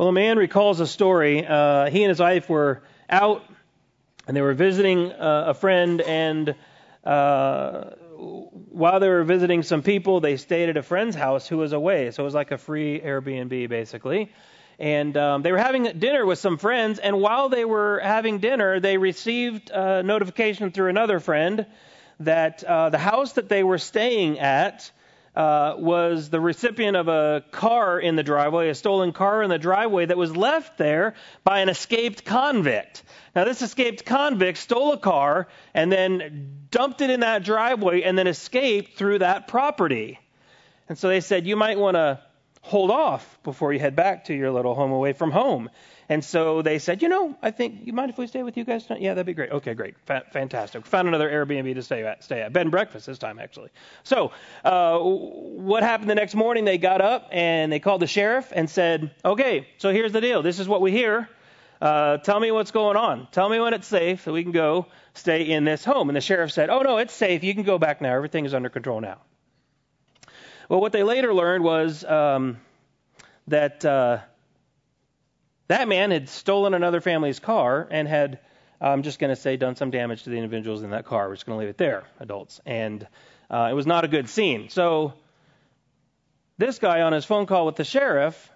Well, a man recalls a story. Uh, he and his wife were out and they were visiting uh, a friend, and uh, while they were visiting some people, they stayed at a friend's house who was away. So it was like a free Airbnb, basically. And um, they were having dinner with some friends, and while they were having dinner, they received a notification through another friend that uh, the house that they were staying at uh, was the recipient of a car in the driveway, a stolen car in the driveway that was left there by an escaped convict. Now, this escaped convict stole a car and then dumped it in that driveway and then escaped through that property. And so they said, You might want to hold off before you head back to your little home away from home. And so they said, you know, I think you mind if we stay with you guys tonight? Yeah, that'd be great. Okay, great, Fa- fantastic. Found another Airbnb to stay at. Stay at bed and breakfast this time actually. So uh, what happened the next morning? They got up and they called the sheriff and said, okay, so here's the deal. This is what we hear. Uh, tell me what's going on. Tell me when it's safe so we can go stay in this home. And the sheriff said, oh no, it's safe. You can go back now. Everything is under control now. Well, what they later learned was um, that. Uh, that man had stolen another family's car and had, I'm just going to say, done some damage to the individuals in that car. We're just going to leave it there, adults. And uh, it was not a good scene. So this guy on his phone call with the sheriff,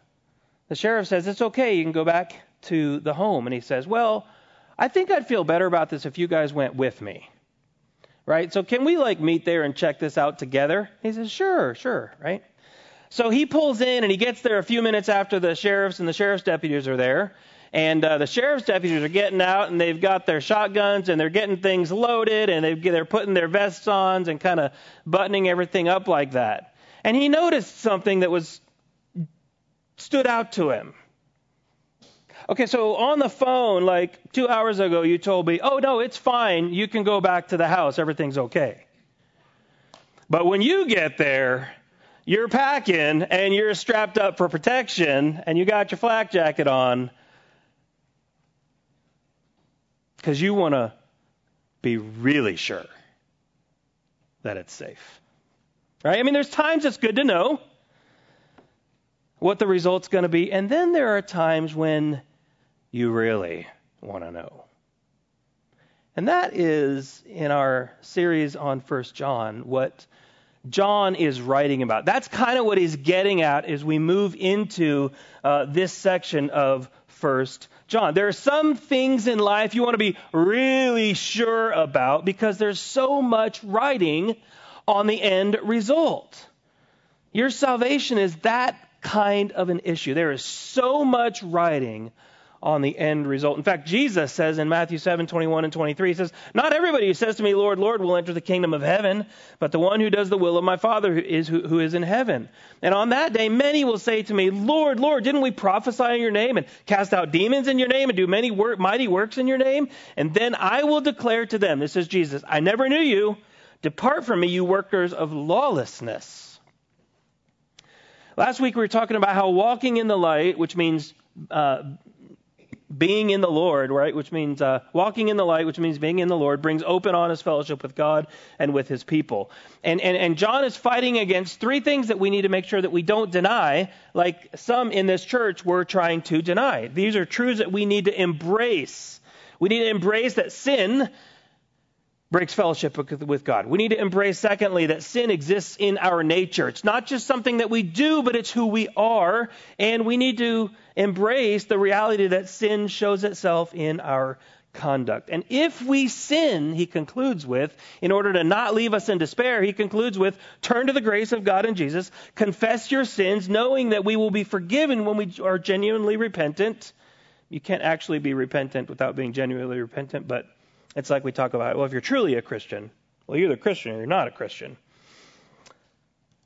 the sheriff says, It's okay, you can go back to the home. And he says, Well, I think I'd feel better about this if you guys went with me. Right? So can we like meet there and check this out together? He says, Sure, sure, right? So he pulls in and he gets there a few minutes after the sheriffs and the sheriff's deputies are there. And uh, the sheriff's deputies are getting out and they've got their shotguns and they're getting things loaded and they they're putting their vests on and kind of buttoning everything up like that. And he noticed something that was stood out to him. Okay, so on the phone, like two hours ago, you told me, oh, no, it's fine. You can go back to the house. Everything's okay. But when you get there, you're packing and you're strapped up for protection and you got your flak jacket on because you want to be really sure that it's safe. Right? I mean, there's times it's good to know what the result's going to be, and then there are times when you really want to know. And that is in our series on First John what John is writing about. That's kind of what he's getting at as we move into uh, this section of First John. There are some things in life you want to be really sure about because there's so much writing on the end result. Your salvation is that kind of an issue. There is so much writing on the end result. In fact, Jesus says in Matthew 7 21 and 23, He says, Not everybody who says to me, Lord, Lord, will enter the kingdom of heaven, but the one who does the will of my Father who is, who, who is in heaven. And on that day, many will say to me, Lord, Lord, didn't we prophesy in your name and cast out demons in your name and do many work, mighty works in your name? And then I will declare to them, This is Jesus, I never knew you. Depart from me, you workers of lawlessness. Last week we were talking about how walking in the light, which means uh, being in the Lord, right, which means uh, walking in the light, which means being in the Lord, brings open, honest fellowship with God and with his people. And, and, and John is fighting against three things that we need to make sure that we don't deny, like some in this church were trying to deny. These are truths that we need to embrace. We need to embrace that sin breaks fellowship with God. We need to embrace, secondly, that sin exists in our nature. It's not just something that we do, but it's who we are. And we need to embrace the reality that sin shows itself in our conduct. And if we sin, he concludes with, in order to not leave us in despair, he concludes with, turn to the grace of God in Jesus, confess your sins, knowing that we will be forgiven when we are genuinely repentant. You can't actually be repentant without being genuinely repentant, but it's like we talk about, well, if you're truly a Christian, well, you're either Christian or you're not a Christian.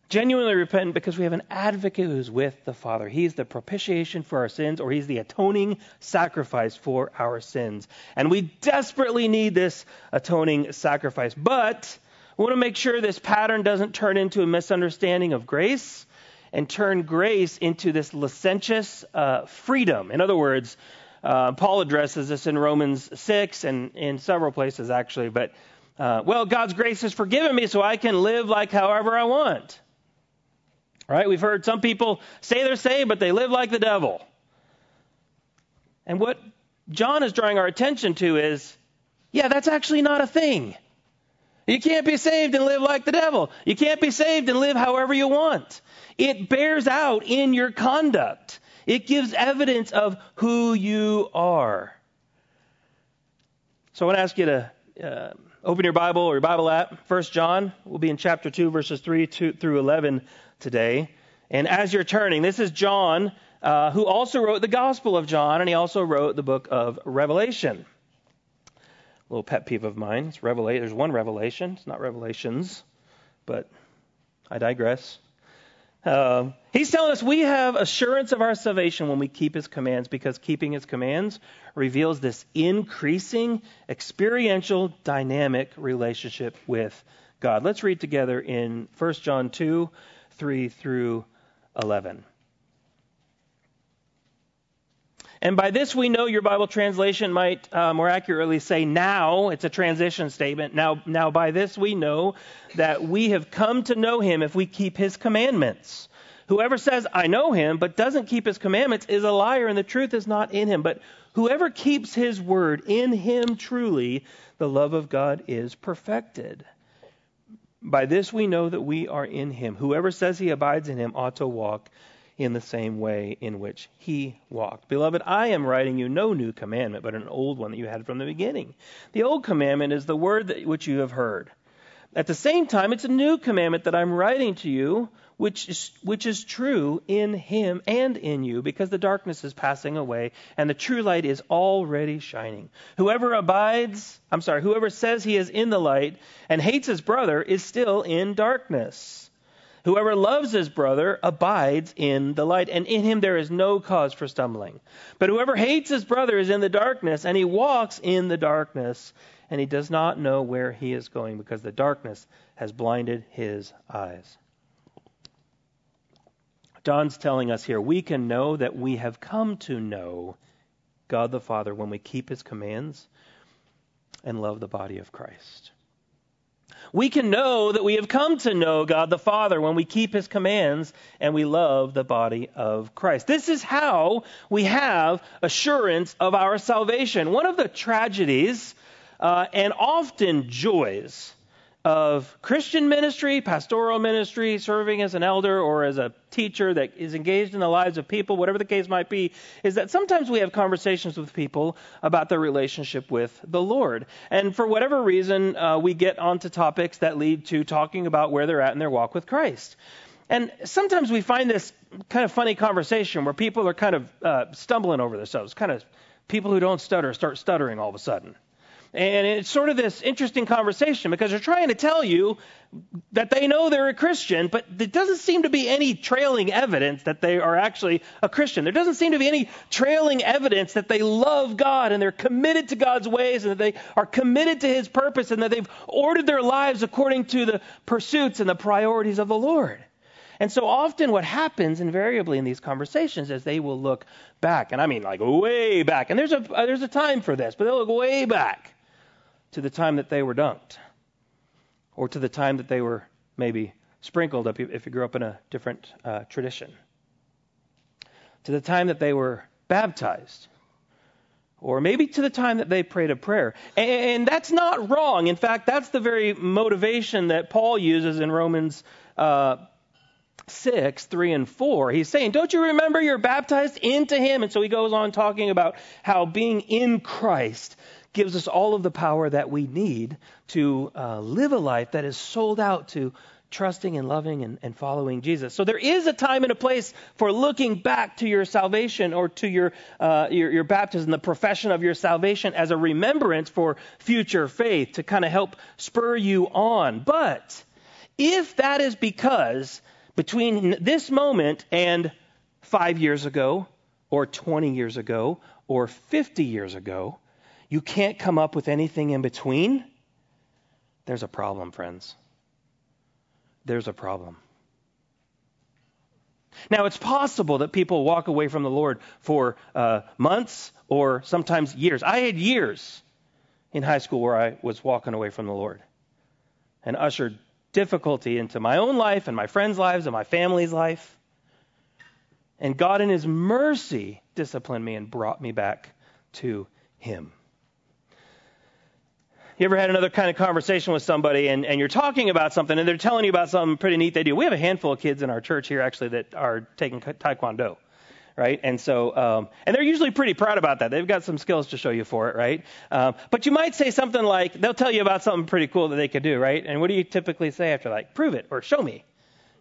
Genuinely repentant because we have an advocate who's with the Father. He's the propitiation for our sins, or He's the atoning sacrifice for our sins. And we desperately need this atoning sacrifice. But we want to make sure this pattern doesn't turn into a misunderstanding of grace and turn grace into this licentious uh, freedom. In other words, uh, Paul addresses this in Romans 6 and in several places, actually. But, uh, well, God's grace has forgiven me so I can live like however I want. Right? We've heard some people say they're saved, but they live like the devil. And what John is drawing our attention to is yeah, that's actually not a thing. You can't be saved and live like the devil. You can't be saved and live however you want. It bears out in your conduct. It gives evidence of who you are. So I want to ask you to uh, open your Bible or your Bible app. First John. We'll be in chapter 2, verses 3 to, through 11 today. And as you're turning, this is John, uh, who also wrote the Gospel of John, and he also wrote the book of Revelation A little pet peeve of mine. It's revelation. There's one revelation. It's not revelations, but I digress. Uh, he's telling us we have assurance of our salvation when we keep his commands because keeping his commands reveals this increasing experiential dynamic relationship with God. Let's read together in 1 John 2 3 through 11. And by this we know your Bible translation might uh, more accurately say now. It's a transition statement. Now, now by this we know that we have come to know him if we keep his commandments. Whoever says, I know him, but doesn't keep his commandments is a liar, and the truth is not in him. But whoever keeps his word, in him truly the love of God is perfected. By this we know that we are in him. Whoever says he abides in him ought to walk in the same way in which he walked. Beloved, I am writing you no new commandment, but an old one that you had from the beginning. The old commandment is the word that, which you have heard. At the same time, it's a new commandment that I'm writing to you, which is, which is true in him and in you, because the darkness is passing away and the true light is already shining. Whoever abides, I'm sorry, whoever says he is in the light and hates his brother is still in darkness. Whoever loves his brother abides in the light, and in him there is no cause for stumbling. But whoever hates his brother is in the darkness, and he walks in the darkness, and he does not know where he is going because the darkness has blinded his eyes. John's telling us here we can know that we have come to know God the Father when we keep his commands and love the body of Christ. We can know that we have come to know God the Father when we keep His commands and we love the body of Christ. This is how we have assurance of our salvation. One of the tragedies uh, and often joys of Christian ministry, pastoral ministry, serving as an elder or as a teacher that is engaged in the lives of people, whatever the case might be, is that sometimes we have conversations with people about their relationship with the Lord. And for whatever reason, uh, we get onto topics that lead to talking about where they're at in their walk with Christ. And sometimes we find this kind of funny conversation where people are kind of uh, stumbling over themselves, kind of people who don't stutter start stuttering all of a sudden. And it's sort of this interesting conversation because they're trying to tell you that they know they're a Christian, but there doesn't seem to be any trailing evidence that they are actually a Christian. There doesn't seem to be any trailing evidence that they love God and they're committed to God's ways and that they are committed to His purpose and that they've ordered their lives according to the pursuits and the priorities of the Lord. And so often what happens invariably in these conversations is they will look back, and I mean like way back, and there's a, uh, there's a time for this, but they'll look way back to the time that they were dunked, or to the time that they were maybe sprinkled up if you grew up in a different uh, tradition, to the time that they were baptized, or maybe to the time that they prayed a prayer. And, and that's not wrong. In fact, that's the very motivation that Paul uses in Romans. Uh, 6, 3, and 4. He's saying, Don't you remember you're baptized into him? And so he goes on talking about how being in Christ gives us all of the power that we need to uh, live a life that is sold out to trusting and loving and, and, following Jesus. So there is a time and a place for looking back to your salvation or to your, uh, your, your baptism, the profession of your salvation as a remembrance for future faith to kind of help spur you on. But if that is because between this moment and five years ago, or 20 years ago, or 50 years ago, you can't come up with anything in between, there's a problem, friends. There's a problem. Now, it's possible that people walk away from the Lord for uh, months or sometimes years. I had years in high school where I was walking away from the Lord and ushered difficulty into my own life and my friends' lives and my family's life. And God, in His mercy, disciplined me and brought me back to Him. You ever had another kind of conversation with somebody and, and you're talking about something and they're telling you about something pretty neat they do? We have a handful of kids in our church here actually that are taking Taekwondo right? And so, um, and they're usually pretty proud about that. They've got some skills to show you for it, right? Um, but you might say something like, they'll tell you about something pretty cool that they could do, right? And what do you typically say after like, prove it or show me,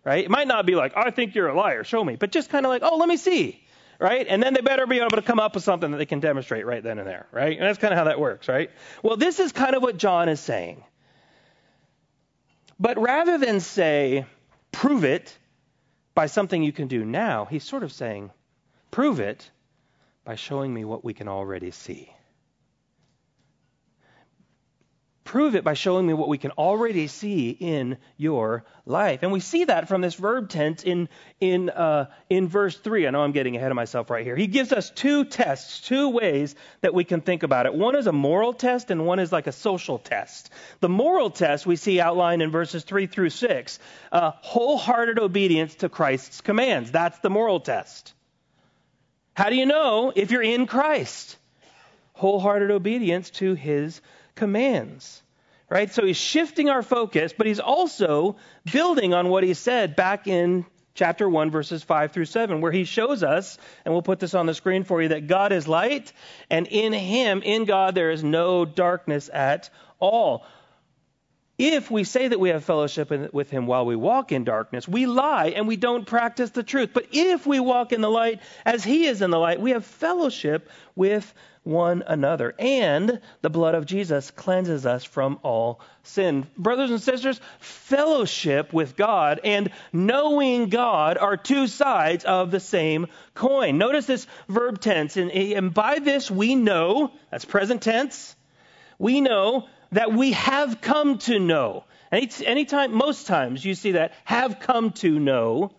right? It might not be like, I think you're a liar, show me, but just kind of like, oh, let me see, right? And then they better be able to come up with something that they can demonstrate right then and there, right? And that's kind of how that works, right? Well, this is kind of what John is saying. But rather than say, prove it by something you can do now, he's sort of saying, Prove it by showing me what we can already see. Prove it by showing me what we can already see in your life. And we see that from this verb tense in, in, uh, in verse 3. I know I'm getting ahead of myself right here. He gives us two tests, two ways that we can think about it. One is a moral test, and one is like a social test. The moral test we see outlined in verses 3 through 6 uh, wholehearted obedience to Christ's commands. That's the moral test. How do you know if you're in Christ? Wholehearted obedience to his commands. Right? So he's shifting our focus, but he's also building on what he said back in chapter 1, verses 5 through 7, where he shows us, and we'll put this on the screen for you, that God is light, and in him, in God, there is no darkness at all. If we say that we have fellowship with him while we walk in darkness, we lie and we don't practice the truth. But if we walk in the light as he is in the light, we have fellowship with one another. And the blood of Jesus cleanses us from all sin. Brothers and sisters, fellowship with God and knowing God are two sides of the same coin. Notice this verb tense. And, and by this we know, that's present tense, we know that we have come to know. Any, anytime, most times you see that have come to know,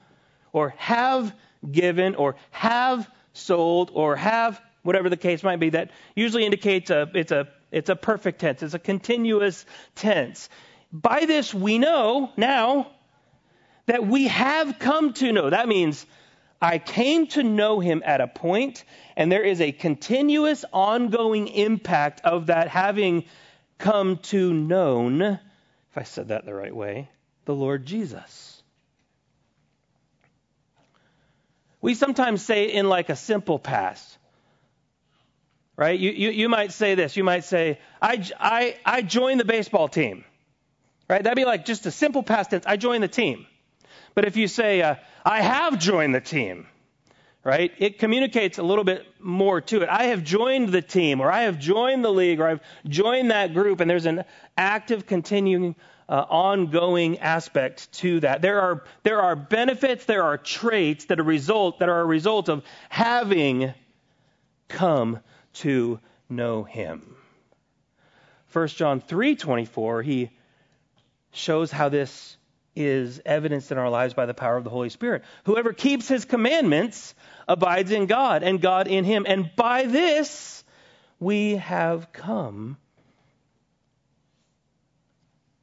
or have given, or have sold, or have whatever the case might be. That usually indicates a it's a it's a perfect tense. It's a continuous tense. By this we know now that we have come to know. That means I came to know him at a point, and there is a continuous, ongoing impact of that having come to known, if I said that the right way, the Lord Jesus. We sometimes say in like a simple past, right? You, you, you might say this. You might say, I, I, I joined the baseball team, right? That'd be like just a simple past tense. I joined the team. But if you say, uh, I have joined the team, right? It communicates a little bit more to it. I have joined the team, or I have joined the league, or I've joined that group, and there's an active, continuing, uh, ongoing aspect to that. There are there are benefits, there are traits that are result that are a result of having come to know Him. 1 John 3:24, he shows how this is evidenced in our lives by the power of the Holy Spirit. Whoever keeps his commandments abides in God, and God in him. And by this we have come.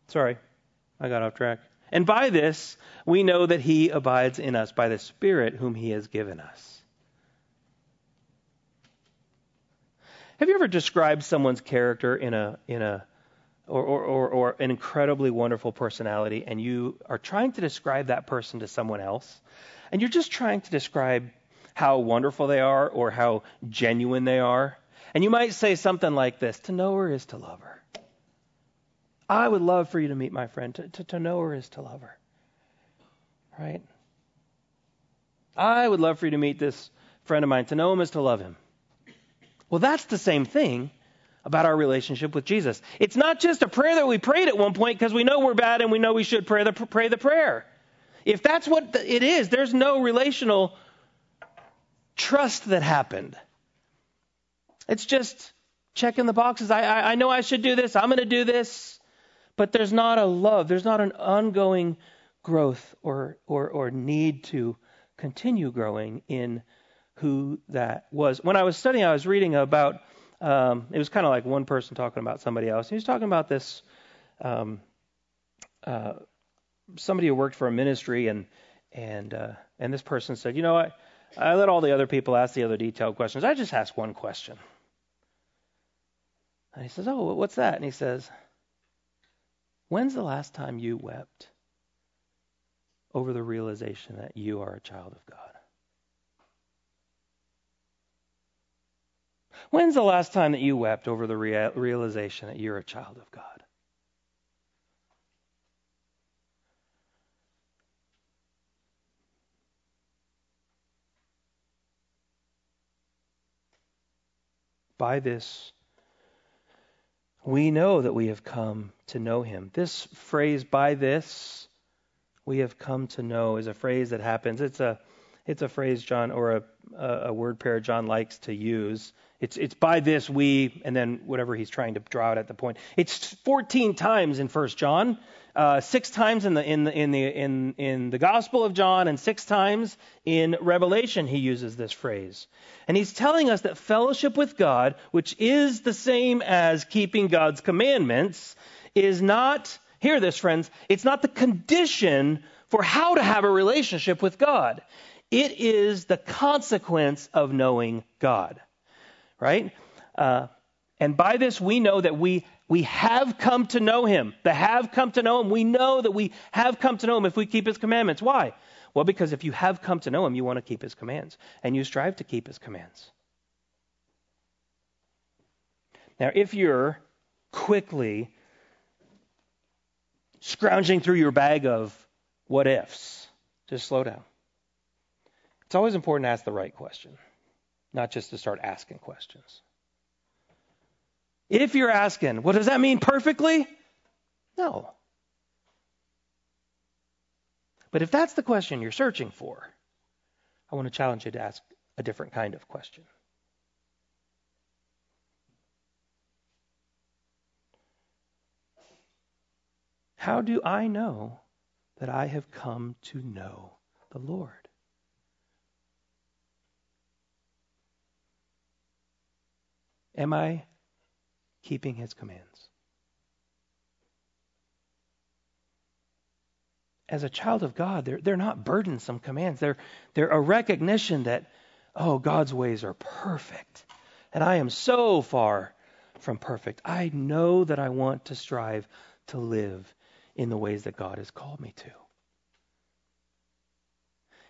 Sorry, I got off track. And by this we know that he abides in us by the Spirit whom he has given us. Have you ever described someone's character in a in a or, or, or, or, an incredibly wonderful personality, and you are trying to describe that person to someone else, and you're just trying to describe how wonderful they are or how genuine they are. And you might say something like this To know her is to love her. I would love for you to meet my friend. To, to, to know her is to love her. Right? I would love for you to meet this friend of mine. To know him is to love him. Well, that's the same thing about our relationship with Jesus. It's not just a prayer that we prayed at one point because we know we're bad and we know we should pray the, pray the prayer. If that's what it is, there's no relational trust that happened. It's just checking the boxes. I, I, I know I should do this. I'm going to do this. But there's not a love. There's not an ongoing growth or, or, or need to continue growing in who that was. When I was studying, I was reading about um, it was kind of like one person talking about somebody else. He was talking about this um, uh, somebody who worked for a ministry, and and uh, and this person said, you know what? I let all the other people ask the other detailed questions. I just ask one question. And he says, Oh, what's that? And he says, When's the last time you wept over the realization that you are a child of God? When's the last time that you wept over the rea- realization that you're a child of God? By this, we know that we have come to know him. This phrase, by this, we have come to know, is a phrase that happens. It's a, it's a phrase John, or a, a word pair John likes to use. It's, it's by this we, and then whatever he's trying to draw out at the point. It's 14 times in First John, uh, six times in the in the in the in in the Gospel of John, and six times in Revelation he uses this phrase. And he's telling us that fellowship with God, which is the same as keeping God's commandments, is not. Hear this, friends. It's not the condition for how to have a relationship with God. It is the consequence of knowing God right? Uh, and by this we know that we we have come to know him. The have come to know him. We know that we have come to know him if we keep his commandments. Why? Well, because if you have come to know him, you want to keep his commands, and you strive to keep his commands. Now, if you're quickly scrounging through your bag of what ifs, just slow down. It's always important to ask the right question not just to start asking questions. If you're asking, what does that mean perfectly? No. But if that's the question you're searching for, I want to challenge you to ask a different kind of question. How do I know that I have come to know the Lord? Am I keeping his commands? As a child of God, they're, they're not burdensome commands. They're, they're a recognition that, oh, God's ways are perfect. And I am so far from perfect. I know that I want to strive to live in the ways that God has called me to.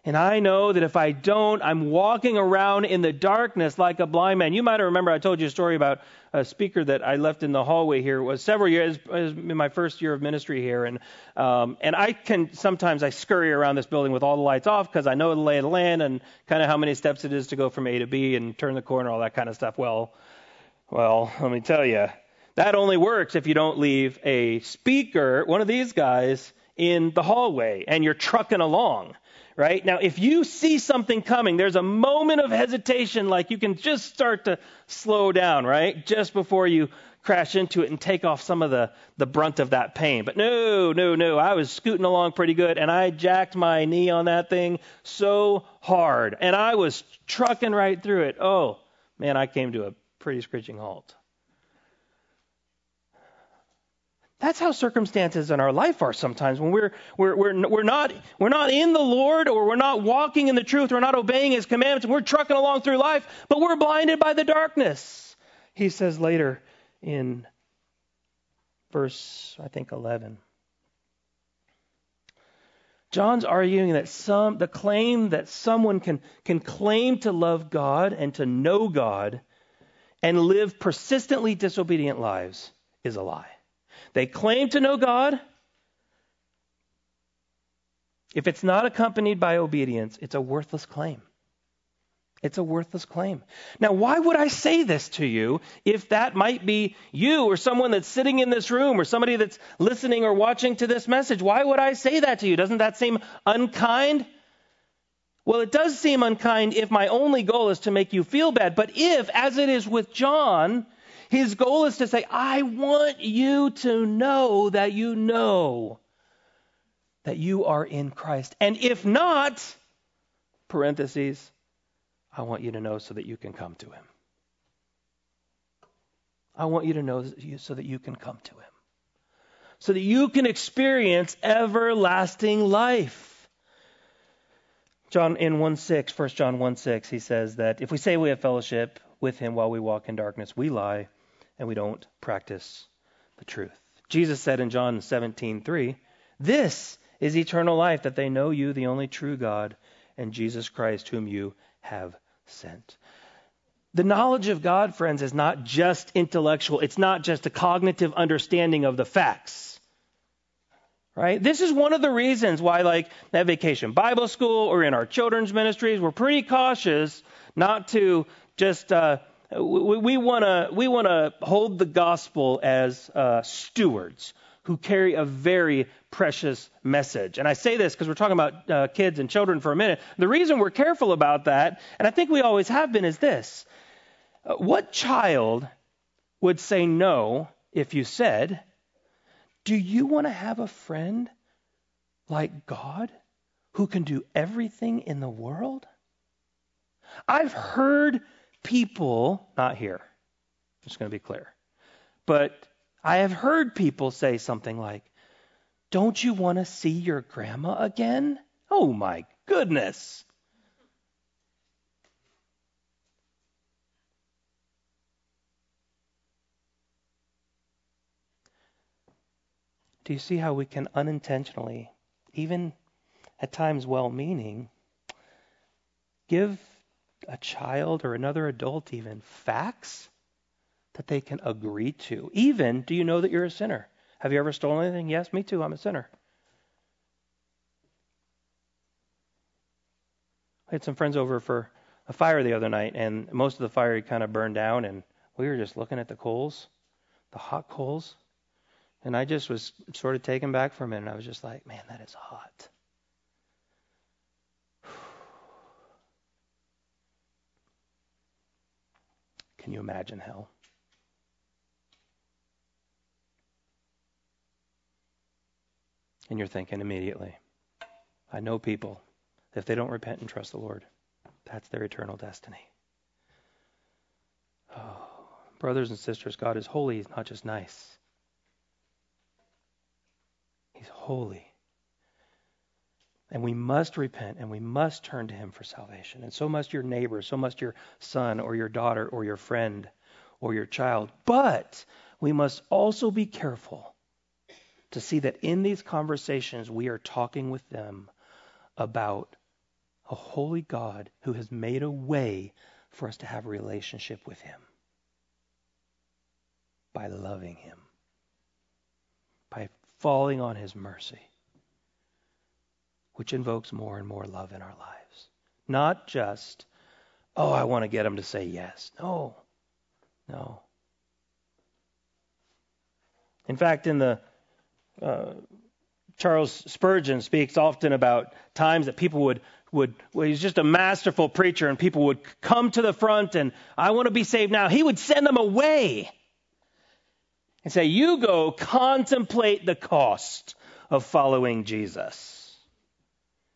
And I know that if I don't, I'm walking around in the darkness like a blind man. You might remember I told you a story about a speaker that I left in the hallway here. It was several years in my first year of ministry here, and um, and I can sometimes I scurry around this building with all the lights off because I know the lay of the land and kind of how many steps it is to go from A to B and turn the corner, all that kind of stuff. Well, well, let me tell you, that only works if you don't leave a speaker, one of these guys, in the hallway, and you're trucking along right? Now, if you see something coming, there's a moment of hesitation, like you can just start to slow down, right? Just before you crash into it and take off some of the, the brunt of that pain. But no, no, no. I was scooting along pretty good, and I jacked my knee on that thing so hard, and I was trucking right through it. Oh, man, I came to a pretty screeching halt. That's how circumstances in our life are sometimes when we're, we're, we're, we're, not, we're not in the Lord or we're not walking in the truth, we're not obeying His commandments, we're trucking along through life, but we're blinded by the darkness. He says later in verse, I think, 11. John's arguing that some, the claim that someone can, can claim to love God and to know God and live persistently disobedient lives is a lie. They claim to know God. If it's not accompanied by obedience, it's a worthless claim. It's a worthless claim. Now, why would I say this to you if that might be you or someone that's sitting in this room or somebody that's listening or watching to this message? Why would I say that to you? Doesn't that seem unkind? Well, it does seem unkind if my only goal is to make you feel bad. But if, as it is with John, his goal is to say, I want you to know that you know that you are in Christ. And if not, parentheses, I want you to know so that you can come to him. I want you to know so that you can come to him. So that you can experience everlasting life. John in 1 6, 1 John 1 6, he says that if we say we have fellowship with him while we walk in darkness, we lie and we don't practice the truth. Jesus said in John 17:3, "This is eternal life that they know you, the only true God, and Jesus Christ whom you have sent." The knowledge of God, friends, is not just intellectual. It's not just a cognitive understanding of the facts. Right? This is one of the reasons why, like at Vacation Bible School or in our children's ministries, we're pretty cautious not to just uh, we want to we want to hold the gospel as uh, stewards who carry a very precious message. And I say this because we're talking about uh, kids and children for a minute. The reason we're careful about that, and I think we always have been, is this: uh, what child would say no if you said, "Do you want to have a friend like God who can do everything in the world?" I've heard people, not here, I'm just going to be clear, but I have heard people say something like, Don't you want to see your grandma again? Oh my goodness. Do you see how we can unintentionally, even at times well meaning, give a child or another adult even facts that they can agree to. Even, do you know that you're a sinner? Have you ever stolen anything? Yes, me too. I'm a sinner. I had some friends over for a fire the other night, and most of the fire had kind of burned down, and we were just looking at the coals, the hot coals. And I just was sort of taken back for a minute. I was just like, man, that is hot. Can you imagine hell? And you're thinking immediately, I know people, if they don't repent and trust the Lord, that's their eternal destiny. Oh, brothers and sisters, God is holy. He's not just nice, He's holy. And we must repent and we must turn to Him for salvation. And so must your neighbor, so must your son or your daughter or your friend or your child. But we must also be careful to see that in these conversations we are talking with them about a holy God who has made a way for us to have a relationship with Him by loving Him, by falling on His mercy which invokes more and more love in our lives. Not just, oh, I want to get them to say yes. No, no. In fact, in the uh, Charles Spurgeon speaks often about times that people would would well, he's just a masterful preacher and people would come to the front and I want to be saved now. He would send them away and say, "You go contemplate the cost of following Jesus."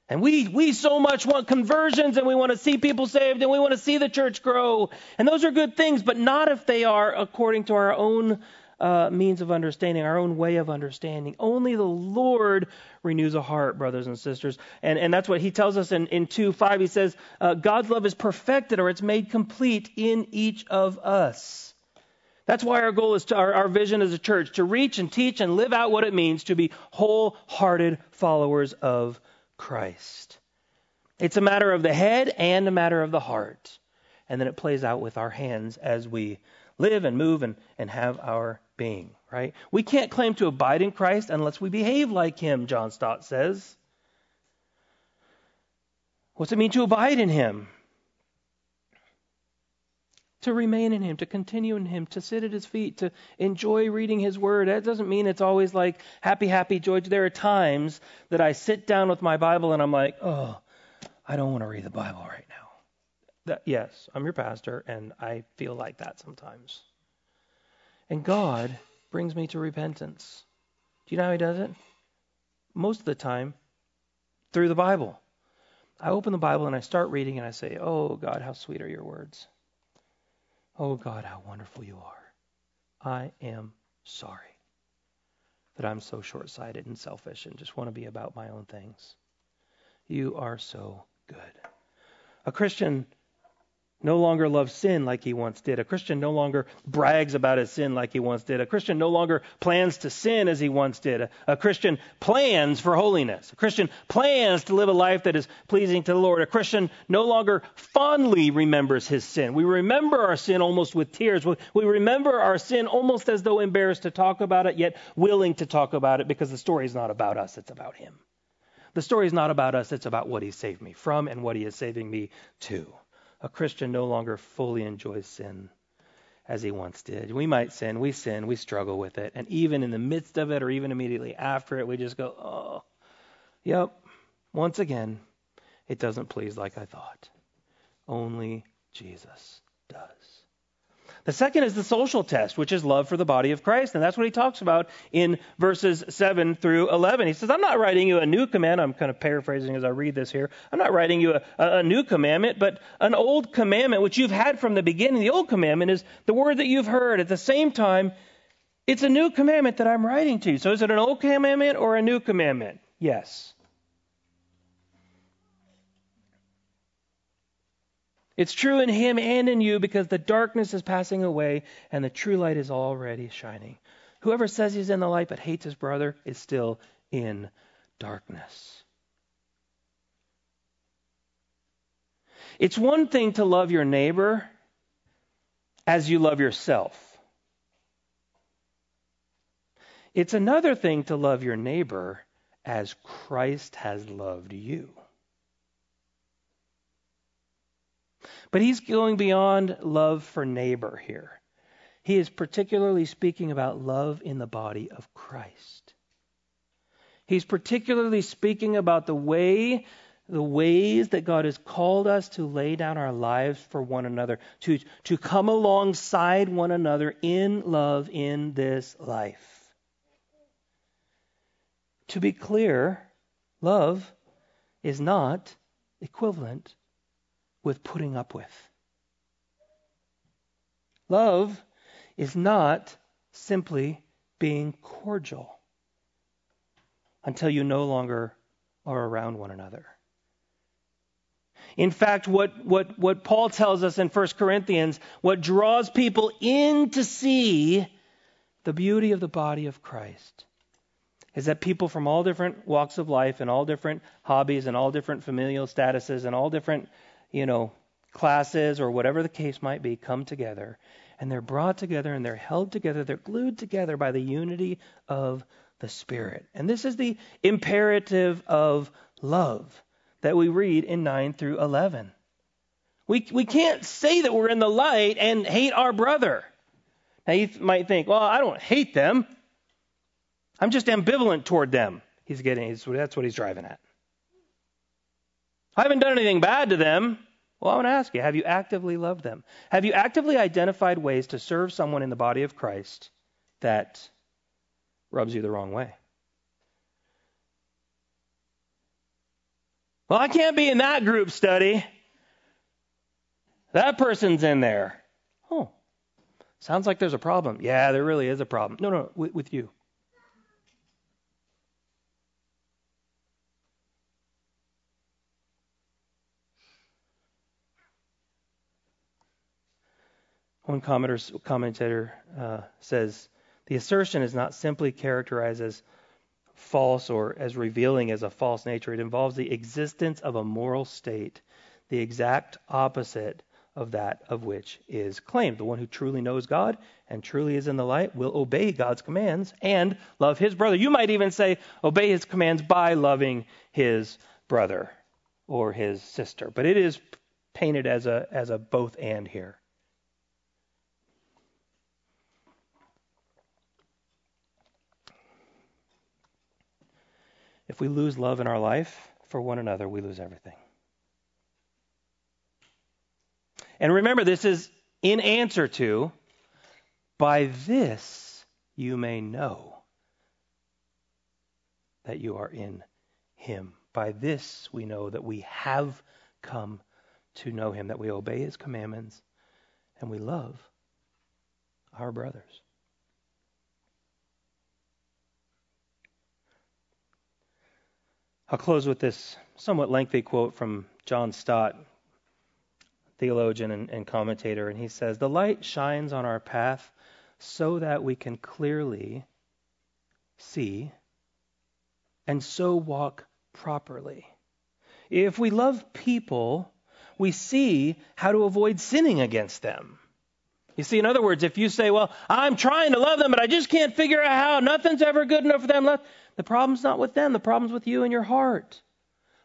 And we, we so much want conversions and we want to see people saved and we want to see the church grow. And those are good things, but not if they are according to our own uh, means of understanding, our own way of understanding. Only the Lord renews a heart, brothers and sisters. And, and that's what he tells us in, in 2 5. He says, uh, God's love is perfected or it's made complete in each of us. That's why our goal is to, our, our vision as a church, to reach and teach and live out what it means to be wholehearted followers of Christ. It's a matter of the head and a matter of the heart. And then it plays out with our hands as we live and move and, and have our being, right? We can't claim to abide in Christ unless we behave like him, John Stott says. What's it mean to abide in him? To remain in Him, to continue in Him, to sit at His feet, to enjoy reading His Word. That doesn't mean it's always like happy, happy, joy. There are times that I sit down with my Bible and I'm like, oh, I don't want to read the Bible right now. That, yes, I'm your pastor, and I feel like that sometimes. And God brings me to repentance. Do you know how He does it? Most of the time, through the Bible. I open the Bible and I start reading and I say, Oh, God, how sweet are your words. Oh God, how wonderful you are. I am sorry that I'm so short sighted and selfish and just want to be about my own things. You are so good. A Christian no longer loves sin like he once did. A Christian no longer brags about his sin like he once did. A Christian no longer plans to sin as he once did. A, a, Christian plans for holiness. A Christian plans to live a life that is pleasing to the Lord. A Christian no longer fondly remembers his sin. We remember our sin almost with tears. We, we remember our sin almost as though embarrassed to talk about it, yet willing to talk about it because the story is not about us, it's about him. The story is not about us, it's about what he saved me from and what he is saving me to a Christian no longer fully enjoys sin as he once did. We might sin, we sin, we struggle with it. And even in the midst of it or even immediately after it, we just go, oh, yep, once again, it doesn't please like I thought. Only Jesus does. The second is the social test, which is love for the body of Christ. And that's what he talks about in verses 7 through 11. He says, I'm not writing you a new command. I'm kind of paraphrasing as I read this here. I'm not writing you a, a new commandment, but an old commandment, which you've had from the beginning. The old commandment is the word that you've heard. At the same time, it's a new commandment that I'm writing to you. So is it an old commandment or a new commandment? Yes. It's true in him and in you because the darkness is passing away and the true light is already shining. Whoever says he's in the light but hates his brother is still in darkness. It's one thing to love your neighbor as you love yourself. It's another thing to love your neighbor as Christ has loved you. But he's going beyond love for neighbor here. He is particularly speaking about love in the body of Christ. He's particularly speaking about the way the ways that God has called us to lay down our lives for one another, to, to come alongside one another in love in this life. To be clear, love is not equivalent with putting up with. Love is not simply being cordial until you no longer are around one another. In fact, what, what, what Paul tells us in 1 Corinthians, what draws people in to see the beauty of the body of Christ is that people from all different walks of life and all different hobbies and all different familial statuses and all different you know, classes or whatever the case might be come together. And they're brought together and they're held together. They're glued together by the unity of the Spirit. And this is the imperative of love that we read in 9 through 11. We, we can't say that we're in the light and hate our brother. Now, you might think, well, I don't hate them. I'm just ambivalent toward them. He's getting, that's what he's driving at. I haven't done anything bad to them. Well, I want to ask you have you actively loved them? Have you actively identified ways to serve someone in the body of Christ that rubs you the wrong way? Well, I can't be in that group study. That person's in there. Oh, sounds like there's a problem. Yeah, there really is a problem. No, no, with, with you. One commentator uh, says the assertion is not simply characterized as false or as revealing as a false nature. It involves the existence of a moral state, the exact opposite of that of which is claimed. The one who truly knows God and truly is in the light will obey God's commands and love his brother. You might even say, obey his commands by loving his brother or his sister. But it is painted as a, as a both and here. If we lose love in our life for one another, we lose everything. And remember, this is in answer to, by this you may know that you are in Him. By this we know that we have come to know Him, that we obey His commandments, and we love our brothers. I'll close with this somewhat lengthy quote from John Stott. theologian and, and commentator, and he says, The light shines on our path so that we can clearly see and so walk properly. If we love people, we see how to avoid sinning against them. You see, in other words, if you say, Well, I'm trying to love them, but I just can't figure out how, nothing's ever good enough for them, the problem's not with them, the problem's with you and your heart.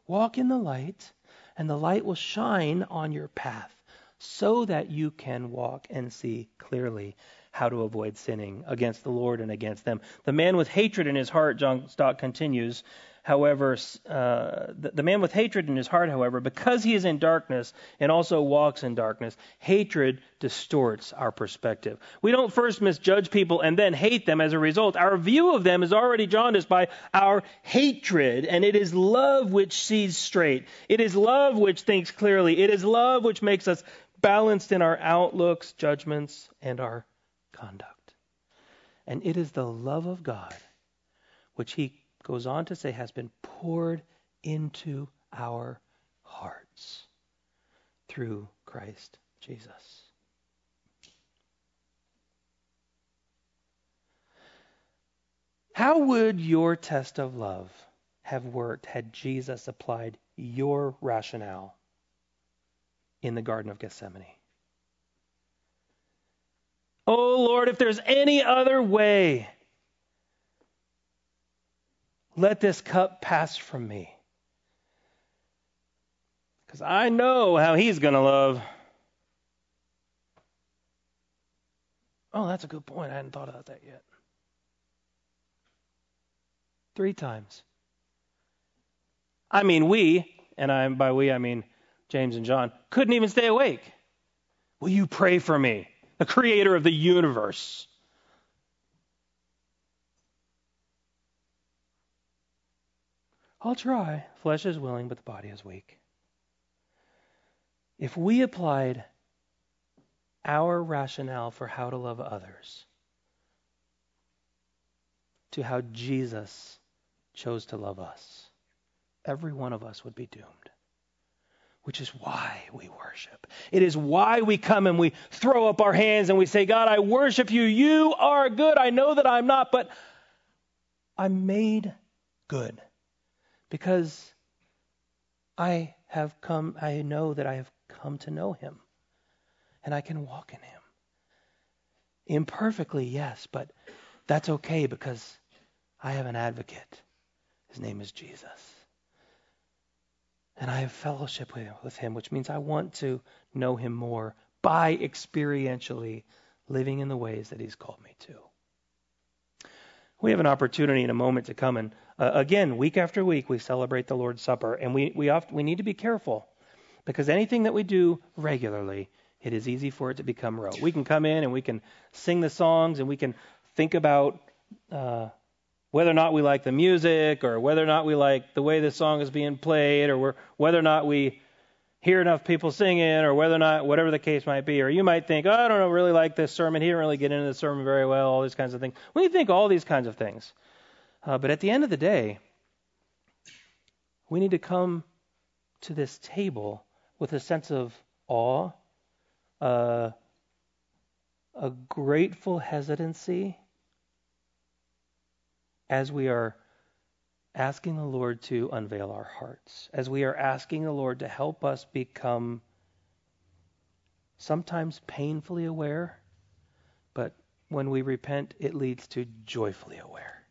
Walk in the light, and the light will shine on your path so that you can walk and see clearly how to avoid sinning against the Lord and against them. The man with hatred in his heart, John Stott continues, however, uh, the, the man with hatred in his heart, however, because he is in darkness and also walks in darkness, hatred distorts our perspective. We don't first misjudge people and then hate them as a result. Our view of them is already jaundiced by our hatred, and it is love which sees straight. It is love which thinks clearly. It is love which makes us balanced in our outlooks, judgments, and our conduct. And it is the love of God which he goes on to say, has been poured into our hearts through Christ Jesus. How would your test of love have worked had Jesus applied your rationale in the Garden of Gethsemane? Oh Lord, if there's any other way, let this cup pass from me. Because I know how he's going to love. Oh, that's a good point. I hadn't thought about that yet. Three times. I mean, we, and I, by we I mean James and John, couldn't even stay awake. Will you pray for me, the creator of the universe? I'll try. Flesh is willing, but the body is weak. If we applied our rationale for how to love others to how Jesus chose to love us, every one of us would be doomed. Which is why we worship. It is why we come and we throw up our hands and we say, God, I worship you. You are good. I know that I'm not, but I'm made good because I have come, I know that I have come to know him and I can walk in him. Imperfectly, yes, but that's okay because I have an advocate. His name is Jesus. And I have fellowship with him, which means I want to know him more by experientially living in the ways that he's called me to. We have an opportunity in a moment to come and uh, again, week after week, we celebrate the Lord's Supper, and we we oft, we need to be careful because anything that we do regularly, it is easy for it to become rote. We can come in and we can sing the songs, and we can think about uh, whether or not we like the music, or whether or not we like the way the song is being played, or whether or not we hear enough people singing, or whether or not whatever the case might be. Or you might think, oh, I don't know, really like this sermon. He didn't really get into the sermon very well. All these kinds of things. We think all these kinds of things. Uh, but at the end of the day, we need to come to this table with a sense of awe, uh, a grateful hesitancy as we are asking the Lord to unveil our hearts, as we are asking the Lord to help us become sometimes painfully aware, but when we repent, it leads to joyfully aware.